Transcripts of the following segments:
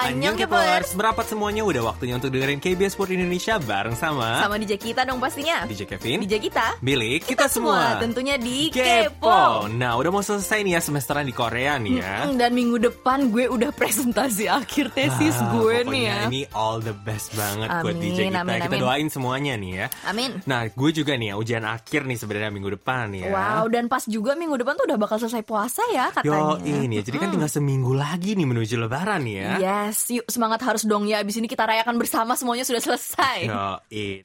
Annyeong Kepers Merapat semuanya. Udah waktunya untuk dengerin KBS Sport Indonesia bareng sama Sama DJ kita dong pastinya. DJ Kevin. DJ kita. Milik kita, semua. Tentunya di Kepo Kepo Nah udah mau selesai nih ya semesteran di Korea nih ya. Dan minggu depan gue udah presentasi akhir tesis Ah, gue nih ya. ini all the best banget buat Amin, DJ kita. amin, Kita amin. doain semuanya nih ya. Amin. Nah gue juga nih ya ujian akhir nih sebenarnya minggu depan nih ya. Wow, dan pas juga minggu depan tuh udah bakal selesai puasa ya Yo katanya. ini ya, jadi kan tinggal seminggu lagi nih menuju lebaran ya. Yes, yuk semangat harus dong ya. Abis ini kita rayakan bersama semuanya sudah selesai. Yo, it.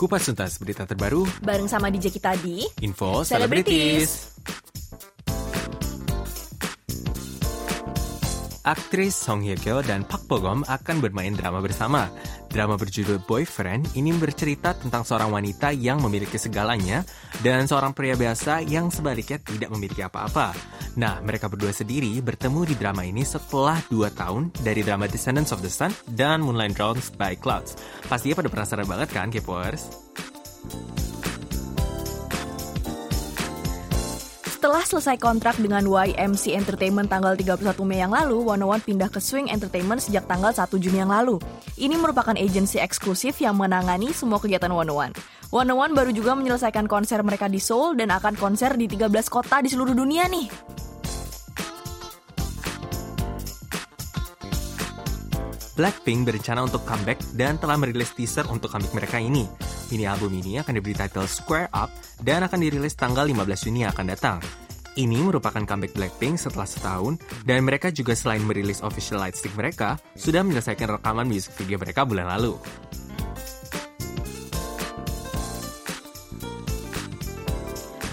Kupas tuntas berita terbaru, Bareng sama DJ kita di info Celebrities. selebritis. Aktris Song Hye Kyo dan Park Bo Gum akan bermain drama bersama. Drama berjudul Boyfriend ini bercerita tentang seorang wanita yang memiliki segalanya dan seorang pria biasa yang sebaliknya tidak memiliki apa-apa. Nah, mereka berdua sendiri bertemu di drama ini setelah dua tahun dari drama Descendants of the Sun dan Moonlight Drowns by Clouds. Pastinya pada penasaran banget kan, K-popers? Setelah selesai kontrak dengan YMC Entertainment tanggal 31 Mei yang lalu, One One pindah ke Swing Entertainment sejak tanggal 1 Juni yang lalu. Ini merupakan agensi eksklusif yang menangani semua kegiatan One One. One One baru juga menyelesaikan konser mereka di Seoul dan akan konser di 13 kota di seluruh dunia nih. Blackpink berencana untuk comeback dan telah merilis teaser untuk comeback mereka ini. Mini album ini akan diberi title Square Up dan akan dirilis tanggal 15 Juni yang akan datang. Ini merupakan comeback Blackpink setelah setahun dan mereka juga selain merilis official lightstick mereka, sudah menyelesaikan rekaman music video mereka bulan lalu.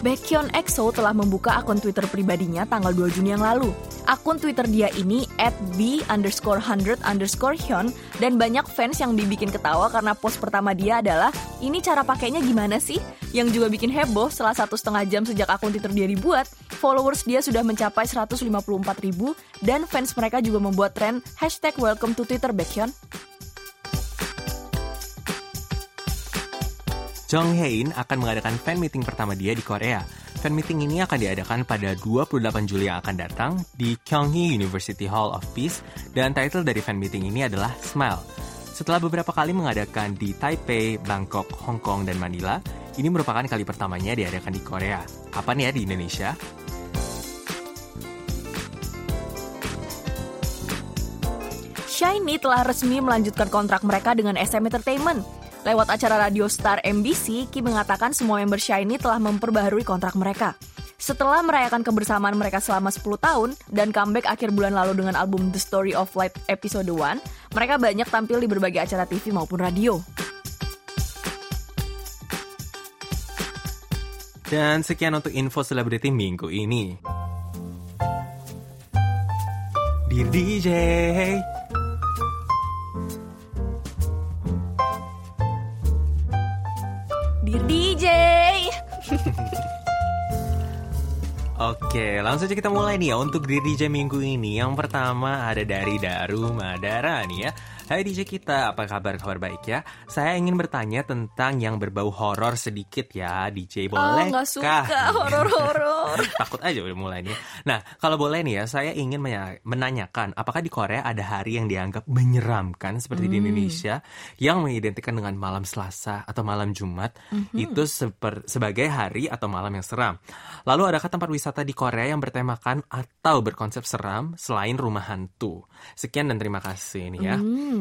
Baekhyun EXO telah membuka akun Twitter pribadinya tanggal 2 Juni yang lalu. Akun Twitter dia ini at b underscore 100 underscore hyun dan banyak fans yang dibikin ketawa karena post pertama dia adalah ini cara pakainya gimana sih? Yang juga bikin heboh setelah satu setengah jam sejak akun Twitter dia dibuat, followers dia sudah mencapai 154 ribu dan fans mereka juga membuat tren hashtag welcome to Twitter Baekhyun. Jong Hae-in akan mengadakan fan meeting pertama dia di Korea. Fan meeting ini akan diadakan pada 28 Juli yang akan datang di Kyunghee University Hall of Peace dan title dari fan meeting ini adalah Smile. Setelah beberapa kali mengadakan di Taipei, Bangkok, Hong Kong, dan Manila, ini merupakan kali pertamanya diadakan di Korea. Kapan ya di Indonesia? Shiny telah resmi melanjutkan kontrak mereka dengan SM Entertainment. Lewat acara radio Star MBC, Ki mengatakan semua member Shiny telah memperbaharui kontrak mereka. Setelah merayakan kebersamaan mereka selama 10 tahun dan comeback akhir bulan lalu dengan album The Story of Life episode 1, mereka banyak tampil di berbagai acara TV maupun radio. Dan sekian untuk info selebriti minggu ini. Dear DJ, Dear DJ! Oke, langsung aja kita mulai nih ya untuk di DJ minggu ini. Yang pertama ada dari Daru Madara nih ya. Hai DJ kita, apa kabar? Kabar baik ya? Saya ingin bertanya tentang yang berbau horor sedikit ya, DJ Oh, boleh? nggak suka horor-horor. Takut aja udah mulai nih. Nah, kalau boleh nih ya, saya ingin menanyakan, apakah di Korea ada hari yang dianggap menyeramkan seperti di Hmm. Indonesia, yang mengidentikan dengan malam Selasa atau malam Jumat Mhm. itu seper- sebagai hari atau malam yang seram. Lalu adakah tempat wisata di Korea yang bertemakan atau berkonsep seram selain rumah hantu? Sekian dan terima kasih nih ya. Hmm.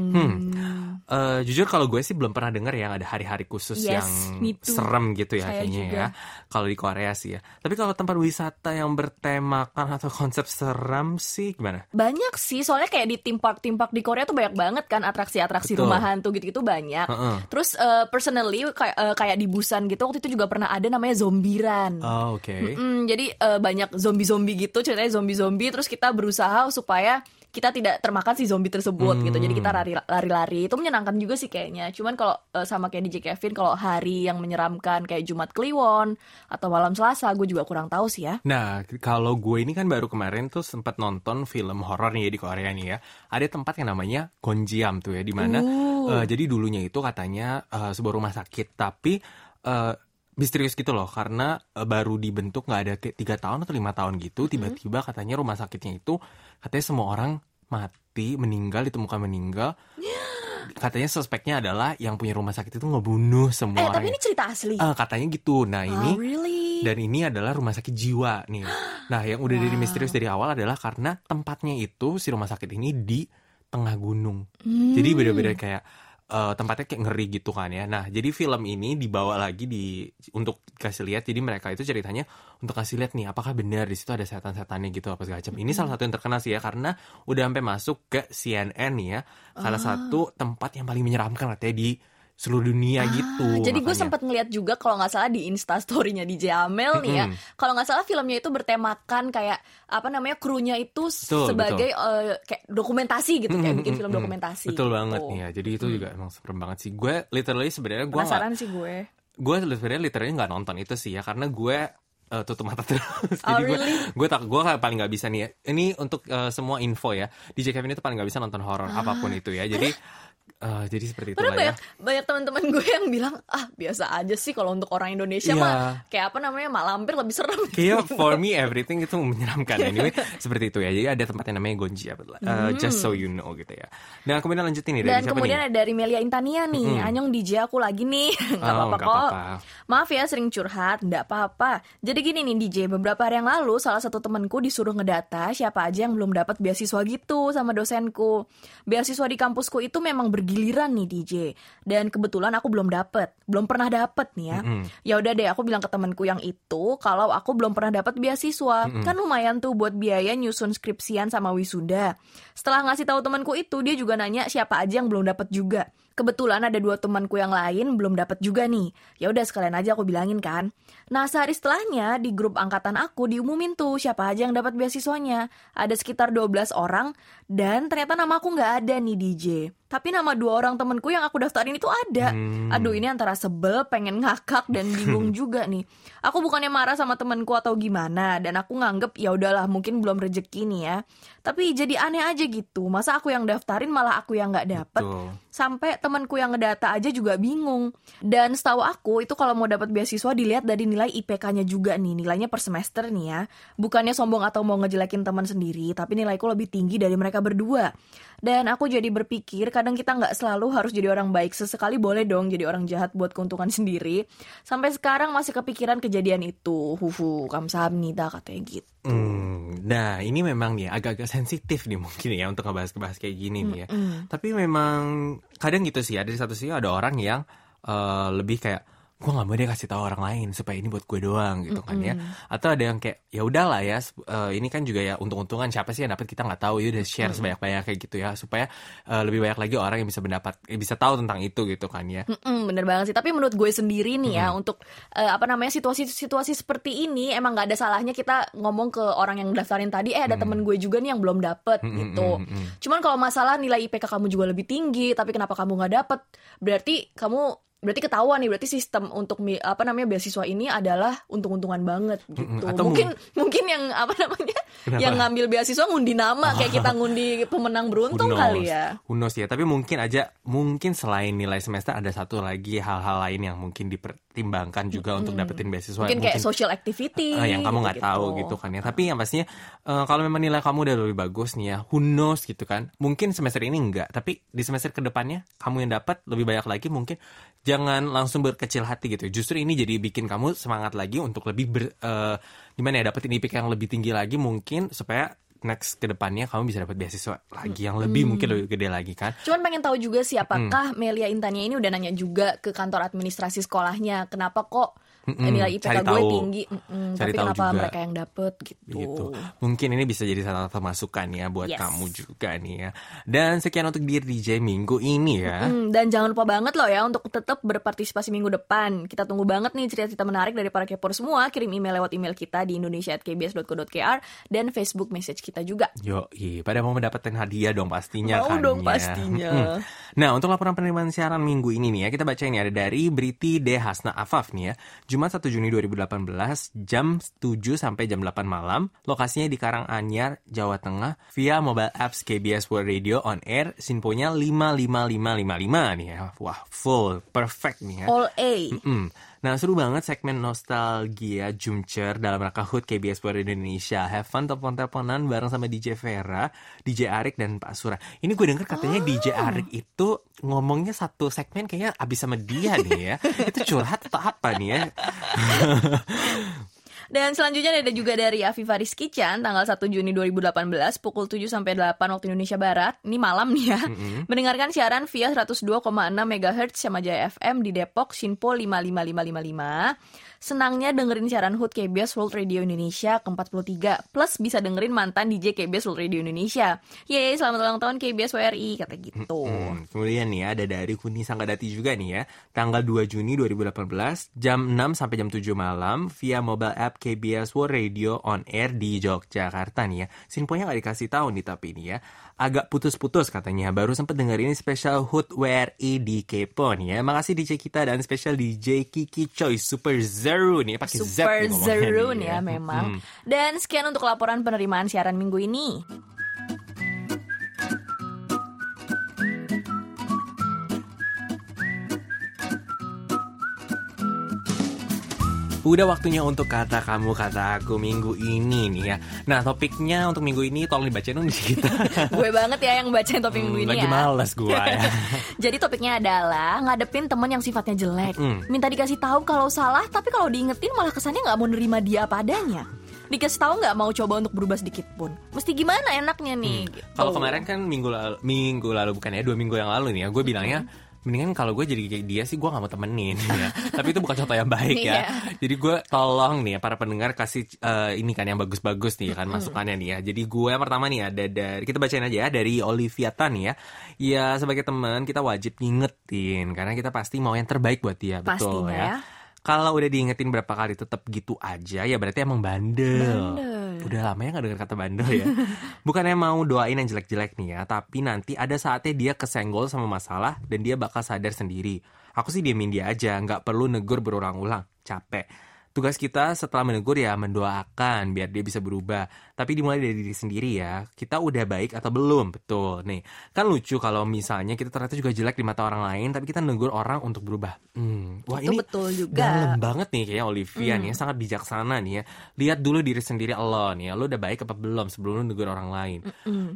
Eh, jujur kalau gue sih belum pernah dengar yang ada hari-hari khusus Yes, yang serem gitu ya Saya kayaknya juga. ya. Kalau di Korea sih ya. Tapi kalau tempat wisata yang bertemakan atau konsep seram sih gimana? Banyak sih, soalnya kayak di theme park theme park di Korea tuh banyak banget kan atraksi-atraksi Betul. rumah hantu gitu-gitu banyak. Heeh. Terus eh, personally kayak eh, kayak di Busan gitu waktu itu juga pernah ada namanya zombiran. Oh, oke. Mm, jadi eh, banyak zombie-zombie gitu, ceritanya zombie-zombie terus kita berusaha supaya kita tidak termakan si zombie tersebut gitu. Jadi kita lari- lari-lari. Itu menyenangkan juga sih kayaknya. Cuman kalau eh, sama kayak DJ Kevin kalau hari yang menyeramkan kayak Jumat Kliwon atau malam Selasa gue juga kurang tahu sih ya. Nah, kalau gue ini kan baru kemarin tuh sempat nonton film horor nih ya di Korea nih ya. Ada tempat yang namanya Gonjiam tuh ya, di mana Uh. Eh, jadi dulunya itu katanya eh, sebuah rumah sakit, tapi eh, misterius gitu loh, karena baru dibentuk nggak ada tiga tahun atau lima tahun gitu, tiba-tiba katanya rumah sakitnya itu katanya semua orang mati, meninggal, ditemukan meninggal. Katanya suspeknya adalah yang punya rumah sakit itu ngebunuh semua Eh, tapi orang. ini cerita asli. Eh, katanya gitu. Nah ini oh, really? dan ini adalah rumah sakit jiwa nih. Nah, yang udah jadi Wow. misterius dari awal adalah karena tempatnya itu si rumah sakit ini di tengah gunung. Hmm. Jadi beda-beda kayak eh, tempatnya kayak ngeri gitu kan ya. Nah, jadi film ini dibawa lagi di untuk kasih lihat. Jadi mereka itu ceritanya untuk kasih lihat nih apakah benar di situ ada setan-setannya gitu apa segala macam. Ini salah satu yang terkenal sih ya karena udah sampai masuk ke CNN nih ya. Salah Ah. satu tempat yang paling menyeramkan katanya di seluruh dunia gitu. Ah, Jadi gue sempat ngeliat juga kalau nggak salah di Insta Story-nya di Jamel nih ya. Kalau nggak salah filmnya itu bertemakan kayak apa namanya krunya itu Betul, sebagai eh, kayak dokumentasi gitu, kayak Mm, bikin mm, film mm. dokumentasi. Betul gitu. banget nih ya. Jadi itu juga emang serem banget sih. Gue literally sebenarnya gue Penasaran sih gue. gue sebenarnya literally nggak nonton itu sih ya karena gue eh, tutup mata terus. Oh, Jadi gue really? gue tak gue paling nggak bisa nih. ya. Ini untuk eh, semua info ya. DJ Kevin itu paling nggak bisa nonton horor apa pun itu ya. Jadi eh, jadi seperti itu. Padahal lah ya. banyak banyak teman-teman gue yang bilang ah biasa aja sih kalau untuk orang Indonesia Iya. mah kayak apa namanya mak lampir lebih serem. Kayak for me everything itu menyeramkan anyway seperti itu ya. Jadi ada tempat yang namanya Gonji ya, eh, just so you know gitu ya. Nah kemudian lanjutin nih dari Dan siapa kemudian nih? ada dari Melia Intania nih, Anyong DJ aku lagi nih, nggak Oh, apa-apa nggak kok. apa-apa. Maaf ya sering curhat, nggak apa-apa. Jadi gini nih DJ, beberapa hari yang lalu salah satu temenku disuruh ngedata siapa aja yang belum dapat beasiswa gitu sama dosenku. Beasiswa di kampusku itu memang bergiliran nih DJ, dan kebetulan aku belum dapet, belum pernah dapet nih ya. Mm-mm. Ya udah deh, aku bilang ke temanku yang itu kalau aku belum pernah dapat beasiswa, kan lumayan tuh buat biaya nyusun skripsian sama wisuda. Setelah ngasih tahu temanku itu, dia juga nanya siapa aja yang belum dapat juga. Kebetulan ada dua temanku yang lain belum dapat juga nih. Ya udah sekalian aja aku bilangin kan. Nah sehari setelahnya di grup angkatan aku diumumin tuh siapa aja yang dapat beasiswanya. Ada sekitar 12 orang dan ternyata nama aku nggak ada nih DJ. Tapi nama dua orang temenku yang aku daftarin itu ada. Hmm. Aduh ini antara sebel, pengen ngakak dan bingung juga nih. Aku bukannya marah sama temenku atau gimana dan aku nganggep ya udahlah mungkin belum rezeki nih ya. Tapi jadi aneh aja gitu. Masa aku yang daftarin malah aku yang nggak dapet. Tuh. Sampai temanku yang ngedata aja juga bingung. Dan setahu aku itu kalau mau dapat beasiswa dilihat dari nilai IPK-nya juga nih, nilainya per semester nih ya. Bukannya sombong atau mau ngejelekin teman sendiri, tapi nilaiku lebih tinggi dari mereka berdua. Dan aku jadi berpikir kadang kita nggak selalu harus jadi orang baik, sesekali boleh dong jadi orang jahat buat keuntungan sendiri. Sampai sekarang masih kepikiran kejadian itu. Huhu, kamsahamnida katanya gitu. Hmm, nah ini memang nih agak-agak sensitif nih mungkin ya untuk ngebahas-ngebahas kayak gini nih ya. Tapi memang kadang gitu sih ada di satu sisi ada orang yang eh, lebih kayak gue nggak mau deh kasih tahu orang lain supaya ini buat gue doang gitu kan ya. Atau ada yang kayak ya udahlah ya eh, ini kan juga ya untung-untungan siapa sih yang dapat kita nggak tahu ya udah share sebanyak-banyak kayak gitu ya supaya eh, lebih banyak lagi orang yang bisa mendapat eh, bisa tahu tentang itu gitu kan ya. Mm-mm, bener banget sih. Tapi menurut gue sendiri nih ya untuk eh, apa namanya situasi-situasi seperti ini emang nggak ada salahnya kita ngomong ke orang yang daftarin tadi. Eh ada temen gue juga nih yang belum dapet Mm, mm, gitu. mm, mm. Cuman kalau masalah nilai IPK kamu juga lebih tinggi, tapi kenapa kamu nggak dapet? Berarti kamu berarti ketahuan nih berarti sistem untuk apa namanya beasiswa ini adalah untung-untungan banget gitu. atau mungkin mungkin yang apa namanya Kenapa? yang ngambil beasiswa ngundi nama kayak kita ngundi pemenang beruntung knows? kali ya. Knows ya, tapi mungkin aja mungkin selain nilai semester ada satu lagi hal-hal lain yang mungkin dipertimbangkan juga untuk dapetin beasiswa. Mungkin kayak social activity eh, yang kamu nggak gitu-gitu. tahu gitu kan ya. Tapi yang pastinya eh, kalau memang nilai kamu udah lebih bagus nih ya, who knows gitu kan. Mungkin semester ini enggak, tapi di semester ke depannya kamu yang dapat lebih banyak lagi mungkin jangan langsung berkecil hati gitu. Justru ini jadi bikin kamu semangat lagi untuk lebih ber, eh, gimana ya dapetin IPK yang lebih tinggi lagi mungkin supaya next ke depannya kamu bisa dapat beasiswa lagi yang lebih mungkin lebih gede lagi kan. Cuman pengen tahu juga sih apakah Melia Intania ini udah nanya juga ke kantor administrasi sekolahnya kenapa kok Mm-mm, nilai IPK gue tahu. tinggi Mm-mm, Cari tapi tahu kenapa juga. mereka yang dapet gitu. gitu. Mungkin ini bisa jadi salah satu masukan ya buat Yes. kamu juga nih ya. Dan sekian untuk Dear DJ minggu ini ya. Hmm, dan jangan lupa banget loh ya untuk tetap berpartisipasi minggu depan. Kita tunggu banget nih cerita-cerita menarik dari para kepor semua. Kirim email lewat email kita di indonesia@kbs.co.kr dan Facebook message kita juga. Yo, pada mau mendapatkan hadiah dong pastinya Mau kan dong ya. pastinya. Mm-mm. Nah, untuk laporan penerimaan siaran minggu ini nih ya, kita baca ini ada dari Briti D. Hasna Afaf nih ya. Jumat 1 Juni 2018 jam 7 sampai jam 8 malam. Lokasinya di Karanganyar, Jawa Tengah via mobile apps KBS World Radio on air. Sinponya 55555 nih ya. Wah, full, perfect nih ya. All A. Mm. Nah, seru banget segmen nostalgia Jumcer dalam rangka HUT KBS World Indonesia. Have fun telepon-teleponan bareng sama DJ Vera, DJ Arik, dan Pak Sura. Ini gue denger katanya Oh. DJ Arik itu ngomongnya satu segmen kayaknya abis sama dia nih ya. itu curhat atau apa nih ya? Dan selanjutnya ada juga dari Afifah Rizky Chan tanggal 1 Juni 2018 pukul 7 sampai 8 waktu Indonesia Barat. Ini malam nih ya. Mendengarkan siaran via 102,6 MHz sama Jaya FM di Depok Sinpo 55555. Senangnya dengerin siaran HUT KBS World Radio Indonesia ke-43 plus bisa dengerin mantan DJ KBS World Radio Indonesia. Yeay, selamat ulang tahun KBS WRI kata gitu. Hmm, kemudian nih ya, ada dari Kuni Sanggadati juga nih ya. Tanggal 2 Juni 2018 jam 6 sampai jam 7 malam via mobile app KBS World Radio on air di Yogyakarta nih ya. Sinponya nggak dikasih tahu nih tapi ini ya. Agak putus-putus katanya. Baru sempet denger ini spesial HUT WRI di Kepo nih ya. Makasih DJ kita dan spesial DJ Kiki Choi Super Zero nih pakai Z Super Zero nih nih ya memang. Dan sekian untuk laporan penerimaan siaran minggu ini. Udah waktunya untuk kata kamu kata aku minggu ini nih ya. Nah topiknya untuk minggu ini tolong dibacain dong di kita. gue banget ya yang bacain topik minggu ini lagi ya. males gua ya. Jadi topiknya adalah ngadepin temen yang sifatnya jelek. Mm. Minta dikasih tahu kalau salah, tapi kalau diingetin malah kesannya nggak mau nerima dia apa adanya. Dikasih tahu nggak mau coba untuk berubah sedikit pun. Mesti gimana enaknya nih? gitu. Hmm. Kalau kemarin kan minggu lalu, minggu lalu bukan ya dua minggu yang lalu nih ya, gue bilangnya mendingan kalau gue jadi kayak dia sih gue gak mau temenin ya. Tapi itu bukan contoh yang baik ya. Iya. Jadi gue tolong nih ya para pendengar kasih eh, ini kan yang bagus-bagus nih kan masukannya nih ya. Jadi gue yang pertama nih ada dari kita bacain aja ya dari Olivia Tan ya. Ya sebagai teman kita wajib ngingetin karena kita pasti mau yang terbaik buat dia, betul Pastinya ya. ya. Kalau udah diingetin berapa kali tetap gitu aja ya berarti emang bandel. Bandel. Udah lama ya gak dengar kata bandel ya. Bukannya mau doain yang jelek-jelek nih ya, tapi nanti ada saatnya dia kesenggol sama masalah dan dia bakal sadar sendiri. Aku sih diemin dia aja, nggak perlu negur berulang-ulang, capek. Tugas kita setelah menegur ya mendoakan biar dia bisa berubah. Tapi dimulai dari diri sendiri ya. Kita udah baik atau belum? Betul. Nih, kan lucu kalau misalnya kita ternyata juga jelek di mata orang lain, tapi kita negur orang untuk berubah. Hmm, wah Itu ini betul juga. dalam banget nih kayaknya Olivia nih ya, sangat bijaksana nih ya. Lihat dulu diri sendiri lo nih ya, lo udah baik apa belum sebelum lo negur orang lain.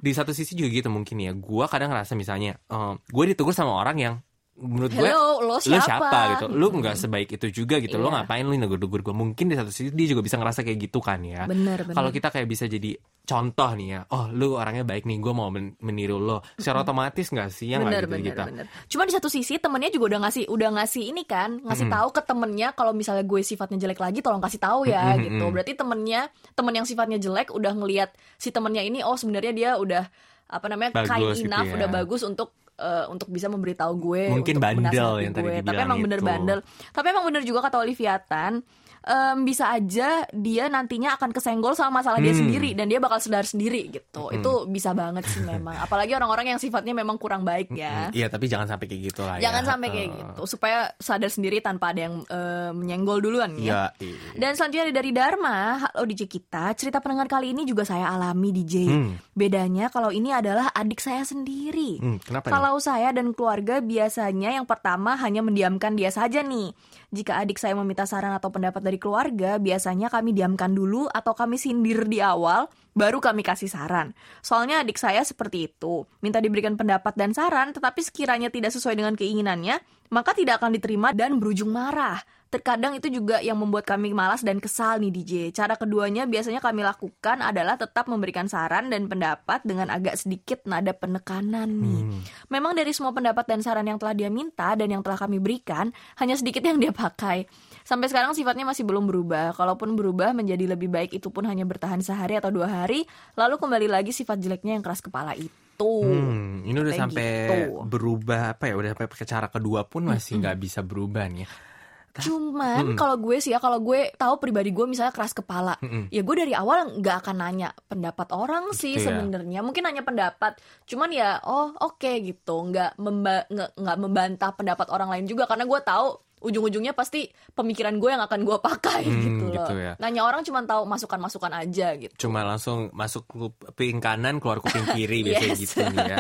Di satu sisi juga gitu mungkin ya, gua kadang ngerasa misalnya, eh, gue ditegur sama orang yang menurut gue Hello, lo siapa? gitu lu nggak sebaik itu juga gitu lo Iya. ngapain lu negur-negur gue mungkin di satu sisi dia juga bisa ngerasa kayak gitu kan ya Bener, bener. kalau kita kayak bisa jadi contoh nih ya oh lu orangnya baik nih gue mau men- meniru lo secara otomatis nggak sih ya nggak bener, gitu bener, kita bener. Cuma di satu sisi temennya juga udah ngasih udah ngasih ini kan, ngasih tahu ke temennya kalau misalnya gue sifatnya jelek lagi, tolong kasih tahu ya Mm-mm, gitu. Berarti temennya temen yang sifatnya jelek udah ngelihat si temennya ini, oh sebenarnya dia udah apa namanya Bagus kind gitu enough, ya. udah bagus untuk eh, untuk bisa memberitahu gue Mungkin bandel yang tadi gue. Tapi emang bener itu. bandel. Tapi emang bener juga kata Oliviatan em, bisa aja dia nantinya akan kesenggol sama masalah dia Hmm. sendiri dan dia bakal sadar sendiri gitu. Itu bisa banget sih memang. Apalagi orang-orang yang sifatnya memang kurang baik ya. Iya tapi jangan sampai kayak gitu lah ya Jangan sampai kayak gitu supaya sadar sendiri tanpa ada yang eh, menyenggol duluan ya. Ya, iya. Dan selanjutnya dari Dharma, halo DJ kita. Cerita pendengar kali ini juga saya alami DJ. Hmm. Bedanya kalau ini adalah adik saya sendiri. Hmm, kenapa nih? Kalau saya dan keluarga biasanya yang pertama hanya mendiamkan dia saja nih. Jika adik saya meminta saran atau pendapat dari keluarga, biasanya kami diamkan dulu atau kami sindir di awal, baru kami kasih saran. Soalnya adik saya seperti itu, minta diberikan pendapat dan saran, tetapi sekiranya tidak sesuai dengan keinginannya, maka tidak akan diterima dan berujung marah. Terkadang itu juga yang membuat kami malas dan kesal nih DJ. Cara keduanya biasanya kami lakukan adalah tetap memberikan saran dan pendapat dengan agak sedikit nada penekanan nih. Hmm. Memang dari semua pendapat dan saran yang telah dia minta dan yang telah kami berikan, hanya sedikit yang dia pakai. Sampai sekarang sifatnya masih belum berubah. Kalaupun berubah menjadi lebih baik itu pun hanya bertahan sehari atau dua hari, lalu kembali lagi sifat jeleknya yang keras kepala itu. Hmm, ini udah Kayak sampai gitu. berubah apa ya? Udah sampai ke cara kedua pun masih nggak bisa berubah nih. Cuman kalau gue sih ya, kalau gue tahu pribadi gue misalnya keras kepala, Mm-mm. ya gue dari awal nggak akan nanya pendapat orang sih Gitu ya. sebenarnya. Mungkin hanya pendapat, cuman ya oh oke gitu, nggak memba- nggak nggak membantah pendapat orang lain juga karena gue tahu ujung-ujungnya pasti pemikiran gue yang akan gue pakai Hmm, gitu loh. gitu ya. Nanya orang cuma tahu masukan-masukan aja gitu. cuma langsung masuk kuping kanan keluar kuping kiri biasanya Yes. gitu nih ya.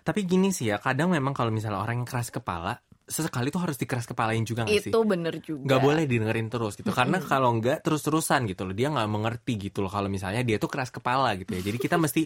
Tapi gini sih ya, kadang memang kalau misalnya orang yang keras kepala, sesekali tuh harus dikeras kepalain juga gak sih? Itu bener juga. nggak boleh didengerin terus gitu. Karena kalau nggak terus-terusan gitu loh. Dia nggak mengerti gitu loh kalau misalnya dia tuh keras kepala gitu ya. Jadi kita mesti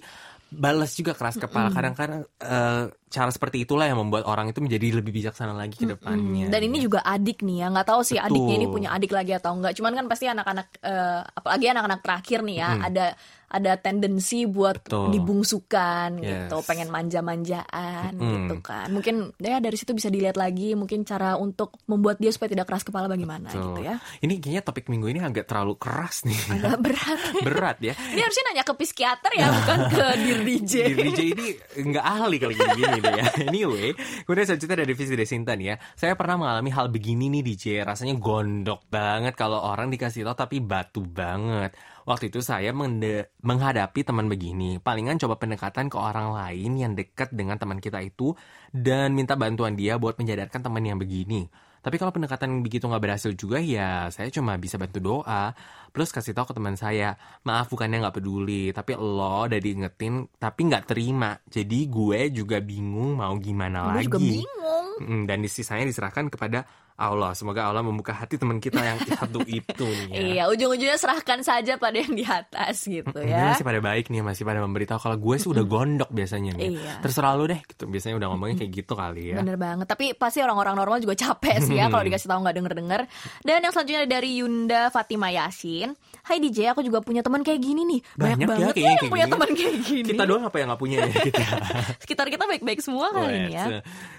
balas juga keras kepala. Kadang-kadang eh, cara seperti itulah yang membuat orang itu menjadi lebih bijaksana lagi ke depannya Dan ini juga adik nih ya, nggak tahu sih Betul. adiknya ini punya adik lagi atau enggak. Cuman kan pasti anak-anak, eh, apalagi anak-anak terakhir nih ya, ada ada tendensi buat Betul. dibungsukan Yes. gitu, pengen manja-manjaan Mm. gitu kan. Mungkin ya dari situ bisa dilihat lagi, mungkin cara untuk membuat dia supaya tidak keras kepala bagaimana Betul. gitu ya. ini kayaknya topik minggu ini agak terlalu keras nih Agak berat. berat ya Ini harusnya nanya ke psikiater ya, bukan ke dir DJ. Di DJ ini nggak ahli kalau gini-gini deh ya. Anyway, kemudian selanjutnya dari Visi Desinta nih ya. Saya pernah mengalami hal begini nih DJ. Rasanya gondok banget kalau orang dikasih tau tapi batu banget. Waktu itu saya menghadapi teman begini. Palingan coba pendekatan ke orang lain yang dekat dengan teman kita itu dan minta bantuan dia buat menyadarkan teman yang begini. Tapi kalau pendekatan begitu nggak berhasil juga ya saya cuma bisa bantu doa. Plus kasih tahu ke teman saya, maaf bukannya nggak peduli, tapi lo udah diingetin tapi nggak terima. Jadi gue juga bingung mau gimana Gue lagi. juga bingung. Mm, Dan sisanya diserahkan kepada Allah. Semoga Allah membuka hati teman kita yang satu itu nih ya. Iya, ujung-ujungnya serahkan saja pada yang di atas gitu ya. masih pada baik nih, masih pada memberitahu kalau gue sih udah gondok biasanya nih. Iya. Terserah lu deh, gitu. Biasanya udah ngomongnya kayak gitu kali ya. Bener banget, tapi pasti orang-orang normal juga capek sih ya kalau dikasih tahu nggak denger-denger. Dan yang selanjutnya dari Yunda Fatima Yasin. Hai DJ, aku juga punya teman kayak gini nih. Banyak, Banyak ya banget ya, kayaknya yang kayak punya teman kayak gini. Kita doang apa yang nggak punya ya kita. Sekitar kita baik-baik semua kali ini ya.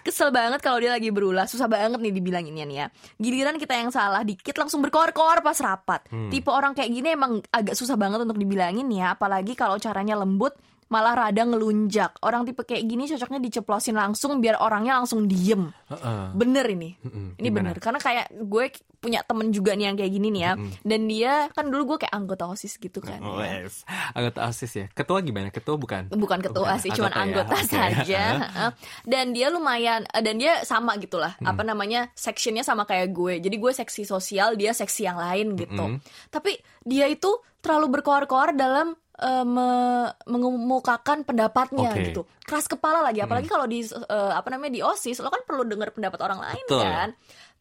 Kesel banget kalau dia lagi berulah, susah banget nih dibilanginnya nih ya. Giliran kita yang salah dikit langsung berkoar-koar pas rapat. Hmm. Tipe orang kayak gini emang agak susah banget untuk dibilangin ya, apalagi kalau caranya lembut malah rada ngelunjak. Orang tipe kayak gini cocoknya diceplosin langsung biar orangnya langsung diem. Heeh. Bener ini. Mm-mm, Ini gimana? bener karena kayak gue punya temen juga nih yang kayak gini nih ya. Dan dia kan dulu gue kayak anggota OSIS gitu kan. ya. Wes. Anggota OSIS ya. Ketua gimana? Ketua bukan? Bukan ketua sih, cuman ya? anggota Oke. saja. Heeh. Dan dia lumayan eh, dan dia sama gitulah. Hmm. Apa namanya? sectionnya sama kayak gue. Jadi gue seksi sosial, dia seksi yang lain gitu. Hmm. Tapi dia itu terlalu berkoar-koar dalam eh, me- mengemukakan pendapatnya Oke. gitu. Keras kepala lagi apalagi kalau di eh, apa namanya di OSIS lo kan perlu dengar pendapat orang lain Betul. kan.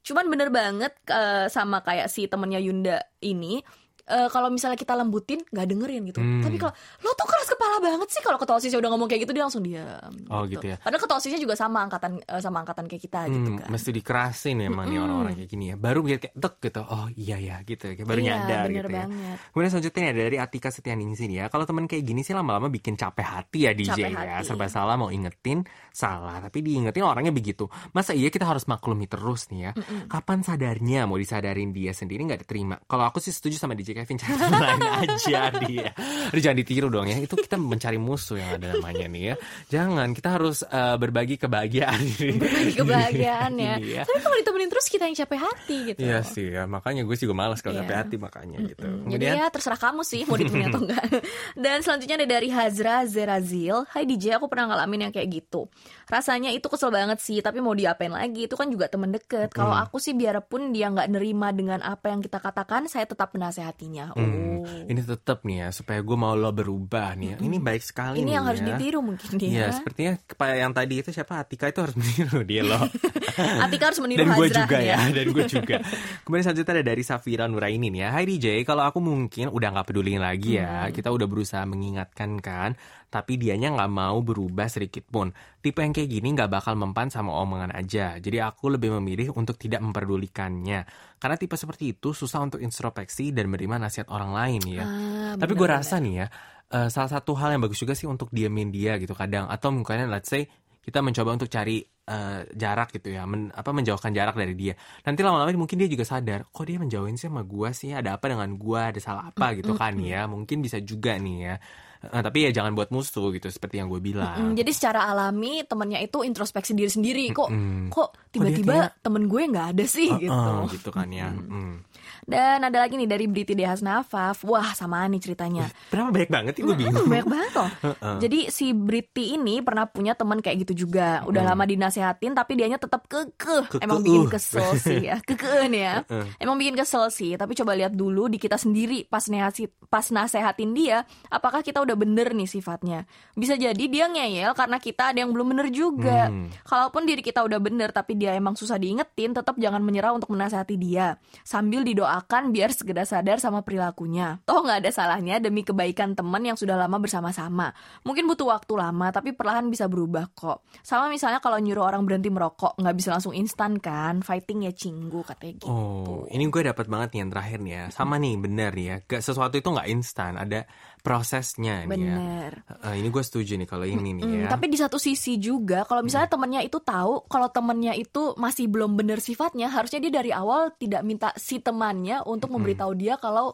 Cuman bener banget eh, sama kayak si temennya Yunda ini eh, kalau misalnya kita lembutin nggak dengerin gitu. Hmm. Tapi kalau lo tuh keras kepala banget sih kalau ketua OSISnya udah ngomong kayak gitu dia langsung diam. Oh, gitu ya. Padahal ketua OSISnya juga sama angkatan eh, sama angkatan kayak kita gitu Hmm, kan. mesti dikerasin emang nih orang-orang kayak gini ya. Baru biar kayak tek gitu. Oh iya ya gitu. Kayak baru Iya, nyadar gitu ya. banget. Kemudian selanjutnya ada dari Atika Setianingsi nih ya. Kalau teman kayak gini sih lama-lama bikin capek hati ya DJ Capek ya. hati. Serba salah mau ingetin salah, tapi diingetin orangnya begitu. Masa iya kita harus maklumi terus nih ya. Kapan sadarnya mau disadarin dia sendiri nggak diterima. Kalau aku sih setuju sama DJ Kevin cari teman lain aja dia. Aduh, jangan ditiru dong ya. Itu kita mencari musuh yang ada namanya nih ya. Jangan, kita harus eh, berbagi kebahagiaan. Berbagi kebahagiaan ya. Ini ya. Tapi kalau ditemenin terus kita yang capek hati gitu. Iya sih ya, makanya gue juga malas kalau Iya. capek hati makanya gitu. Jadi Kemudian ya terserah kamu sih mau ditemenin atau enggak. Dan selanjutnya ada dari Hazra Zerazil. Hai DJ, aku pernah ngalamin yang kayak gitu. Rasanya itu kesel banget sih, tapi mau diapain lagi? Itu kan juga temen deket. Kalau aku sih biarpun dia nggak nerima dengan apa yang kita katakan, saya tetap Oh. Hmm, ini tetap nih ya supaya gue mau lo berubah nih ya. Ini baik sekali Ini nih yang harus ya. ditiru mungkin dia. Iya, sepertinya yang tadi itu siapa Atika itu harus meniru dia loh. Atika harus meniru dan gue juga ya, ya. dan gue juga. Kemudian selanjutnya ada dari Safira Nurainin ya. Hai DJ, kalau aku mungkin udah nggak peduliin lagi ya. Hmm. Kita udah berusaha mengingatkan kan, tapi dianya nggak mau berubah sedikit pun. Tipe yang kayak gini nggak bakal mempan sama omongan aja. Jadi aku lebih memilih untuk tidak memperdulikannya. Karena tipe seperti itu susah untuk introspeksi dan menerima nasihat orang lain ya. Ah, Tapi gue rasa nih ya, eh, salah satu hal yang bagus juga sih untuk diamin dia gitu kadang. Atau mungkin let's say kita mencoba untuk cari eh, jarak gitu ya, men- apa menjauhkan jarak dari dia. Nanti lama-lama mungkin dia juga sadar, kok dia menjauhin sih sama gue sih, ada apa dengan gue, ada salah apa gitu kan ya. Mungkin bisa juga nih ya. Eh, tapi ya jangan buat musuh gitu seperti yang gue bilang. Mm, jadi secara alami temennya itu introspeksi diri sendiri kok Mm-mm. kok tiba-tiba temen gue nggak ada sih gitu. Eh, gitu kan ya. Mm. Dan ada lagi nih dari Briti Dehas Nafaf. Wah, sama nih ceritanya. Kenapa banyak banget gue bingung. Hmm, banyak banget loh. Jadi si Briti ini pernah punya teman kayak gitu juga. Udah lama dinasehatin tapi dianya tetap kekeh. Kekeh. Emang bikin kesel sih ya. Kekeh nih ya. Emang bikin kesel sih, tapi coba lihat dulu di kita sendiri pas nasihat pas nasehatin dia, apakah kita udah bener nih sifatnya. Bisa jadi dia ngeyel karena kita ada yang belum bener juga. Hmm. Kalaupun diri kita udah bener tapi dia emang susah diingetin, tetap jangan menyerah untuk menasehati dia. Sambil didoakan biar segera sadar sama perilakunya. Toh nggak ada salahnya demi kebaikan teman yang sudah lama bersama-sama. Mungkin butuh waktu lama, tapi perlahan bisa berubah kok. Sama misalnya kalau nyuruh orang berhenti merokok, nggak bisa langsung instan kan. Fighting ya cinggu katanya gitu. Oh, ini gue dapat banget nih yang terakhir nih ya. Sama nih, bener ya. Gak sesuatu itu nggak instan, ada prosesnya nih ya. Bener. Eh, ini gue setuju nih kalau ini nih Hmm, ya. Tapi di satu sisi juga, kalau misalnya temennya itu tahu, kalau temennya itu masih belum benar sifatnya, harusnya dia dari awal tidak minta si temannya untuk memberitahu dia kalau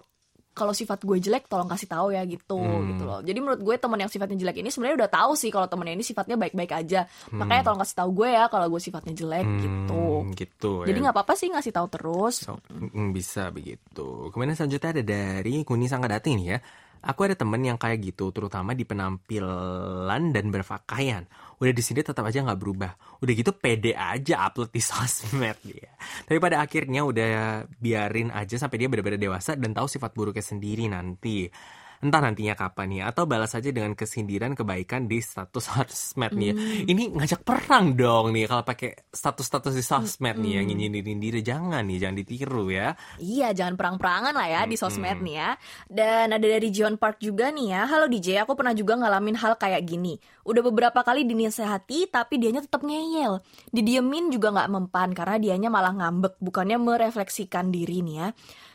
kalau sifat gue jelek, tolong kasih tahu ya gitu, Hmm. gitu loh. Jadi menurut gue teman yang sifatnya jelek ini sebenarnya udah tahu sih kalau temennya ini sifatnya baik-baik aja. Makanya tolong kasih tahu gue ya kalau gue sifatnya jelek Hmm, gitu. gitu Jadi ya. nggak apa-apa sih ngasih tahu terus. So, mm, bisa begitu. Kemudian selanjutnya ada dari Kuni Sanggadati nih ya. Aku ada temen yang kayak gitu, terutama di penampilan dan berpakaian. Udah di sini tetap aja nggak berubah. Udah gitu pede aja upload di sosmed dia. Tapi pada akhirnya udah biarin aja sampai dia benar-benar dewasa dan tahu sifat buruknya sendiri nanti. Entah nantinya kapan ya, atau balas aja dengan kesindiran kebaikan di status sosmed nih ya. Ini ngajak perang dong nih kalau pakai status-status di sosmed nih yang nyinyirin diri. Jangan nih, jangan ditiru ya. Iya, jangan perang-perangan lah ya di sosmed nih ya. Dan ada dari John Park juga nih ya. Halo DJ, aku pernah juga ngalamin hal kayak gini. Udah beberapa kali dinasehati, tapi dianya tetap ngeyel. Didiemin juga nggak mempan karena dianya malah ngambek, bukannya merefleksikan diri nih ya.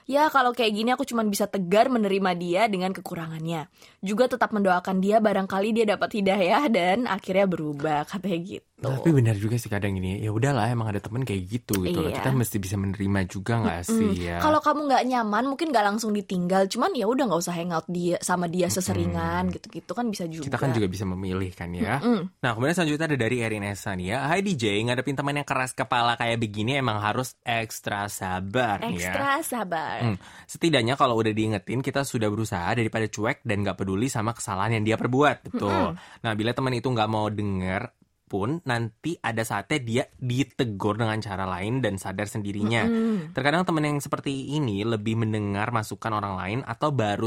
Ya kalau kayak gini aku cuma bisa tegar menerima dia dengan kekurangannya. Juga tetap mendoakan dia barangkali dia dapat hidayah dan akhirnya berubah katanya gitu. Tapi benar juga sih kadang ini. Ya udahlah, emang ada temen kayak gitu gitu. Iya. Kita mesti bisa menerima juga nggak sih ya. Kalau kamu nggak nyaman, mungkin nggak langsung ditinggal. Cuman ya udah nggak usah hangout dia sama dia seseringan gitu-gitu kan bisa juga. kita kan juga bisa memilih kan ya. Nah kemudian selanjutnya ada dari Erin Esa nih ya. Hai DJ, ngadepin teman yang keras kepala kayak begini emang harus ekstra sabar ya. ekstra sabar. Hmm, Setidaknya kalau udah diingetin kita sudah berusaha daripada cuek dan gak peduli sama kesalahan yang dia perbuat. Betul. Nah bila teman itu nggak mau denger pun nanti ada saatnya dia ditegur dengan cara lain dan sadar sendirinya. Terkadang teman yang seperti ini lebih mendengar masukan orang lain atau baru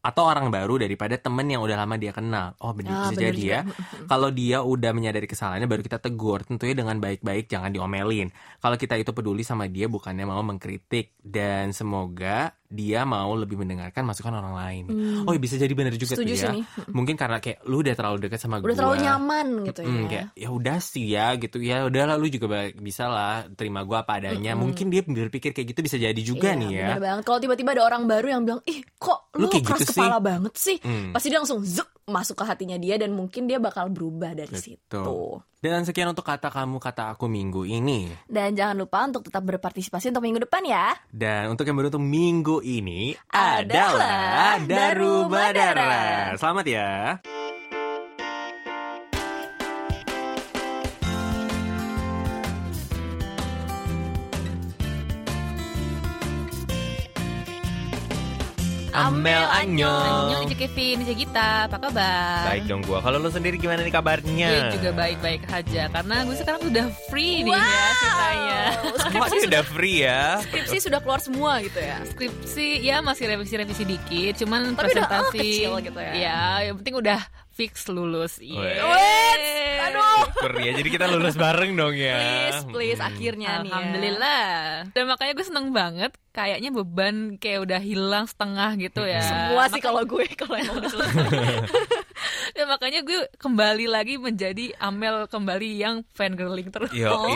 atau orang baru daripada temen yang udah lama dia kenal. Oh Ah, benar bisa bener jadi ya. Kalau dia udah menyadari kesalahannya baru kita tegur. Tentunya dengan baik-baik jangan diomelin. Kalau kita itu peduli sama dia bukannya mau mengkritik dan semoga dia mau lebih mendengarkan masukan orang lain. Oh bisa jadi benar juga Hmm. Setuju tuh ya. nih. Mungkin karena kayak lu udah terlalu dekat sama Udah gua. terlalu nyaman gitu Mm, ya. kayak ya udah sih ya gitu ya udah lu juga bisa lah terima gua apa adanya mungkin dia berpikir kayak gitu bisa jadi juga Iya, nih ya. Kalau tiba-tiba ada orang baru yang bilang, ih kok lu, Lu kayak keras gitu sih." Kepala banget sih. Hmm. Pasti dia langsung zuk masuk ke hatinya dia dan mungkin dia bakal berubah dari Betul. situ. dan sekian untuk kata kamu kata aku minggu ini Dan jangan lupa untuk tetap berpartisipasi untuk minggu depan ya. dan untuk yang beruntung minggu ini Adalah adalah Daru. Badara selamat ya Amel Anyong Annyeong, Ice Kevin, Ice Gita, apa kabar? Baik dong gua. Kalau lu sendiri gimana nih kabarnya? Gue juga baik-baik aja karena gue sekarang udah free nih ya ceritanya. Semuanya udah free ya. Skripsi sudah keluar semua gitu ya. Skripsi ya masih revisi-revisi dikit, cuman Tapi udah, ah, presentasi kecil gitu ya. Ya, yang penting udah fix lulus. Yeay. Aduh. Syukur ya. Jadi kita lulus bareng dong ya. Please, please Hmm. akhirnya nih. ya. Alhamdulillah. Dan makanya gue seneng banget. Kayaknya beban kayak udah hilang setengah gitu ya. Semua sih kalau gue kalau emang. Dan makanya gue kembali lagi menjadi Amel kembali yang fangirling terus. Yo, Oh,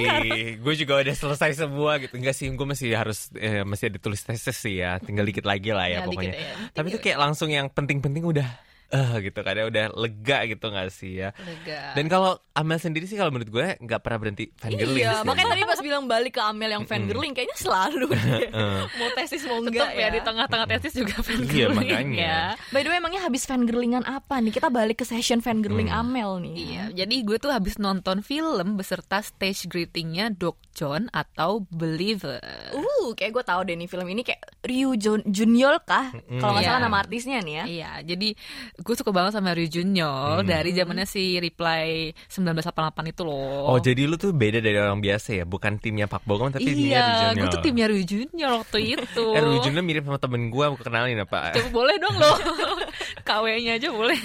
gue juga udah selesai semua gitu. Enggak sih, gue masih harus eh, masih ada tulis tesis sih ya. Tinggal dikit lagi lah ya, Ya, dikit pokoknya. ya. Tapi tuh kayak langsung yang penting-penting udah eh gitu kadang udah lega gitu gak sih ya. Lega. Dan kalau Amel sendiri sih kalau menurut gue nggak pernah berhenti fangirling Iya, sih. makanya tadi pas bilang balik ke Amel yang fangirling kayaknya selalu dia. mau tesis mau enggak Tetep ya di tengah-tengah tesis juga Iya, fangirling makanya. ya. By the way emangnya habis fangirlingan apa nih? Kita balik ke session fangirling Amel nih. Iya, jadi gue tuh habis nonton film beserta stage greetingnya Dr. John atau Believer. Uh, kayak gue tahu deh nih film ini kayak Ryu Jun Junyol kah? Kalau nggak salah Iya. nama artisnya nih ya. Iya, jadi gue suka banget sama Ryu Junyol dari zamannya si Reply 1988 itu loh. Oh, jadi lu tuh beda dari orang biasa ya, bukan timnya Pak Bogom tapi timnya Iya, Rujunyo. gue tuh timnya Ryu Junyol waktu itu. Eh, Rujunyo mirip sama temen gue, aku kenalin apa? Coba boleh dong lo KW-nya aja boleh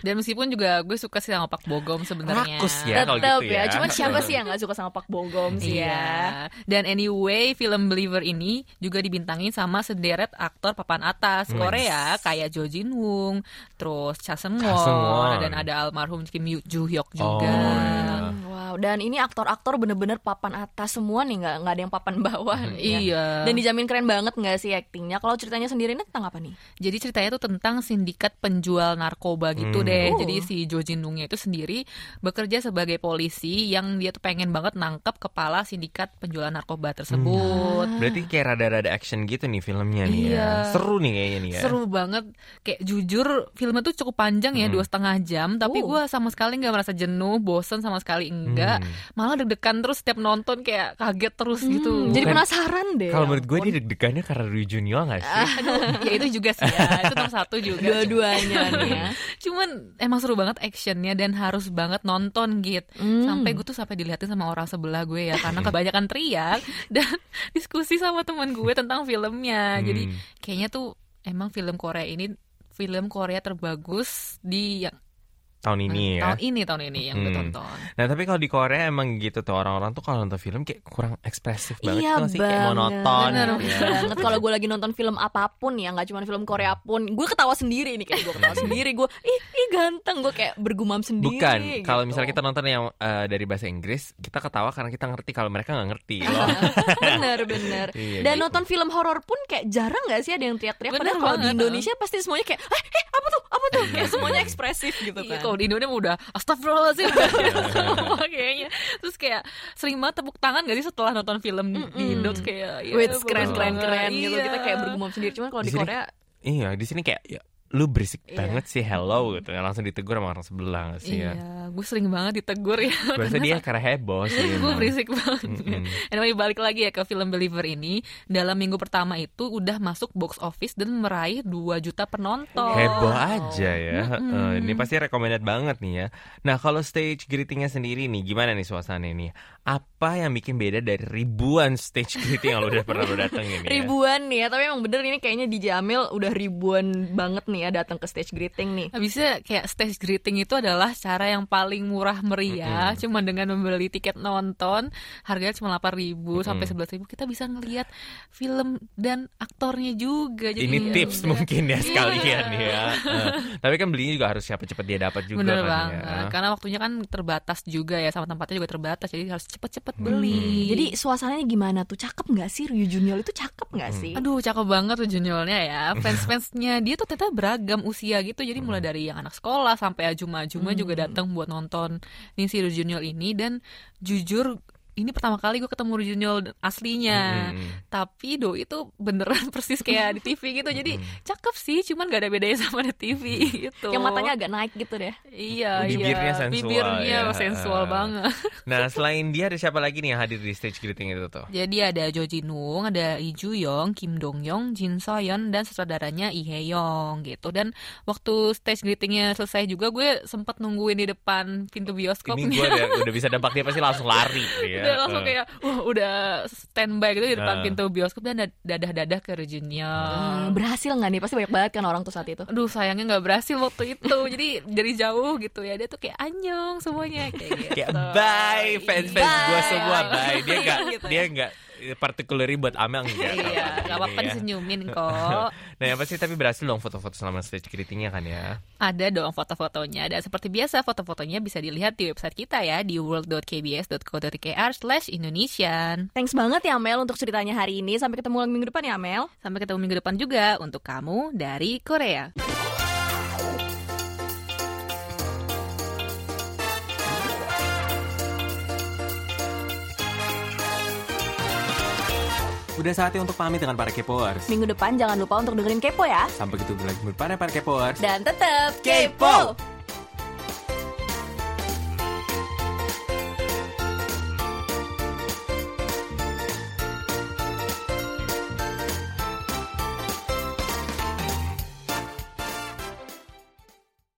Dan meskipun juga gue suka sih sama Pak Bogom sebenarnya Rakus ya kalau Tetep gitu ya. Cuman siapa sih yang nggak suka sama Pak Bogom sih ya? Iya. Dan anyway, film Believer ini juga dibintangin sama sederet aktor papan atas Nice. Korea kayak Jo Jin Woong, terus Cha Seung Won. Dan ada almarhum Kim Joo Hyuk juga. Oh, iya. Wow, dan ini aktor-aktor bener-bener papan atas semua nih, nggak nggak ada yang papan bawah. nih ya. Iya. Dan dijamin keren banget nggak sih aktingnya? Kalau ceritanya sendiri ini tentang apa nih? Jadi ceritanya tuh tentang sindikat penjual narkoba gitu Hmm. deh. Oh. Jadi si Jo Jin Woongnya itu sendiri bekerja sebagai polisi yang dia tuh pengen banget nangkep kepala sindikat penjual narkoba tersebut. Berarti kayak rada-rada action gitu nih filmnya nih ya. Iya. Seru nih kayaknya nih ya. Seru banget. Kayak jujur filmnya tuh cukup panjang ya dua setengah jam. Tapi Oh. gue sama sekali nggak merasa jenuh, bosen sama sekali enggak. Hmm. Malah deg-degan terus setiap nonton kayak kaget terus gitu. Hmm, Jadi Bukan- penasaran deh. Kalau menurut gue dia deg-degannya karena Rujunyo gak sih? Aduh, ya itu juga sih ya. Itu nomor satu juga. dua-duanya nih ya. Cuman emang seru banget actionnya dan harus banget nonton gitu. Hmm. Sampai gue tuh sampai dilihatin sama orang sebelah gue ya karena kebanyakan teriak dan diskusi sama teman gue tentang filmnya. Jadi Hmm. kayaknya tuh emang film Korea ini film Korea terbagus di yang Tahun ini ya. tahun ini tahun ini yang gue Hmm. tonton. Nah tapi kalau di Korea emang gitu tuh orang-orang tuh kalau nonton film kayak kurang ekspresif banget Iya tuh sih? Kayak monoton Bener, gitu ya. banget. Kalau gue lagi nonton film apa pun ya nggak cuma film Korea pun gue ketawa sendiri nih kayak gue ketawa sendiri gue ih ih ganteng. Gue kayak bergumam sendiri Bukan, kalau gitu. misalnya kita nonton yang eh, dari bahasa Inggris, kita ketawa karena kita ngerti. Kalau mereka nggak ngerti loh. bener bener. Iya, dan gitu. nonton film horor pun kayak jarang nggak sih ada yang teriak-teriak? Bener padahal kalau di Indonesia pasti semuanya kayak eh, eh apa tuh? Apa tuh? Kayak semuanya ekspresif gitu Iya, kan kalau di Indonesia udah astagfirullahaladzim. Semua kayaknya. Terus kayak sering banget tepuk tangan gak sih setelah nonton film di Indo kayak ya, Wait, keren keren keren gitu. Iya. kita kayak bergumam sendiri. Cuman kalau Di di Korea iya, di sini kayak ya, lu berisik Iya. banget sih hello gitu, langsung ditegur sama orang sebelah nggak sih Iya, ya. gue sering banget ditegur ya. Rasa dia karena heboh sih. gue berisik banget. Mm-mm. Anyway, balik lagi ya ke film Believer ini. Dalam minggu pertama itu udah masuk box office dan meraih 2 juta penonton. Heboh aja ya. Eh, ini pasti recommended banget nih ya. Nah kalau stage greetingnya sendiri nih, gimana nih suasana ini? Apa yang bikin beda dari ribuan stage greeting yang lu udah pernah lu datengin ya? ribuan nih ya tapi emang bener ini kayaknya di Jamil udah ribuan banget nih ya datang ke stage greeting nih Habisnya kayak stage greeting itu adalah cara yang paling murah meriah, cuma dengan membeli tiket nonton, harganya cuma 8.000 sampai 11.000 kita bisa ngelihat film dan aktornya juga. Jadi Ini ya tips udah. mungkin ya sekalian ya. Eh, tapi kan belinya juga harus cepet-cepet dia dapat juga Bener kan banget, ya. karena waktunya kan terbatas juga ya sama tempatnya juga terbatas, jadi harus cepet-cepet Hmm. beli. jadi suasananya gimana tuh? Cakep nggak sih? Ryu Junior itu cakep nggak Hmm. sih? Aduh cakep banget tuh Juniornya ya. Fans-fansnya. Dia tuh ternyata beragam usia gitu. Jadi mulai Hmm. dari yang anak sekolah Sampai Ajuma-Ajuma juga datang buat nonton Nih si Junior ini. Dan jujur ini pertama kali gue ketemu Junior aslinya Mm-mm. Tapi Do itu beneran persis kayak di TV gitu Jadi cakep sih Cuman gak ada bedanya sama di TV gitu yang matanya agak naik gitu deh Iya Bibirnya iya sensual Bibirnya ya. sensual Ah. banget Nah selain dia ada siapa lagi nih yang hadir di stage greeting itu tuh? Jadi ada Jo Jin Woong, ada Lee Joo Young, Kim Dong Young, Jin So Yeon, dan sutradaranya Lee Hae Young gitu. Dan waktu stage greetingnya selesai juga gue sempet nungguin di depan pintu bioskop. Ini gue udah, udah bisa dampak dia pasti langsung lari ya. Udah langsung kayak wah udah standby gitu di depan Ah. pintu bioskop dan dad- dadah-dadah ke Regina. Hmm, berhasil nggak nih? Pasti banyak banget kan orang tuh saat itu. Aduh sayangnya nggak berhasil waktu itu. Jadi dari jauh gitu ya Dia tuh kayak anyong semuanya Kayak gitu. Kayak bye fans fans gue semua bye. Dia nggak Gitu ya. dia nggak particularly buat Amel enggak Iya gak apa-apa ya. disenyumin kok. Nah yang pasti tapi berhasil dong foto-foto selama stage greetingnya kan ya? Ada dong foto-fotonya. Dan seperti biasa foto-fotonya bisa dilihat di website kita ya Di world.kbs.co.kr slash Indonesian. Thanks banget ya Mel untuk ceritanya hari ini. Sampai ketemu lagi minggu depan ya Mel. Sampai ketemu minggu depan juga Untuk kamu dari Korea udah saatnya untuk pamit dengan para kepoers minggu depan jangan lupa untuk dengerin kepo ya. Sampai ketemu lagi. Para para kepoers dan tetap Kepo. kepo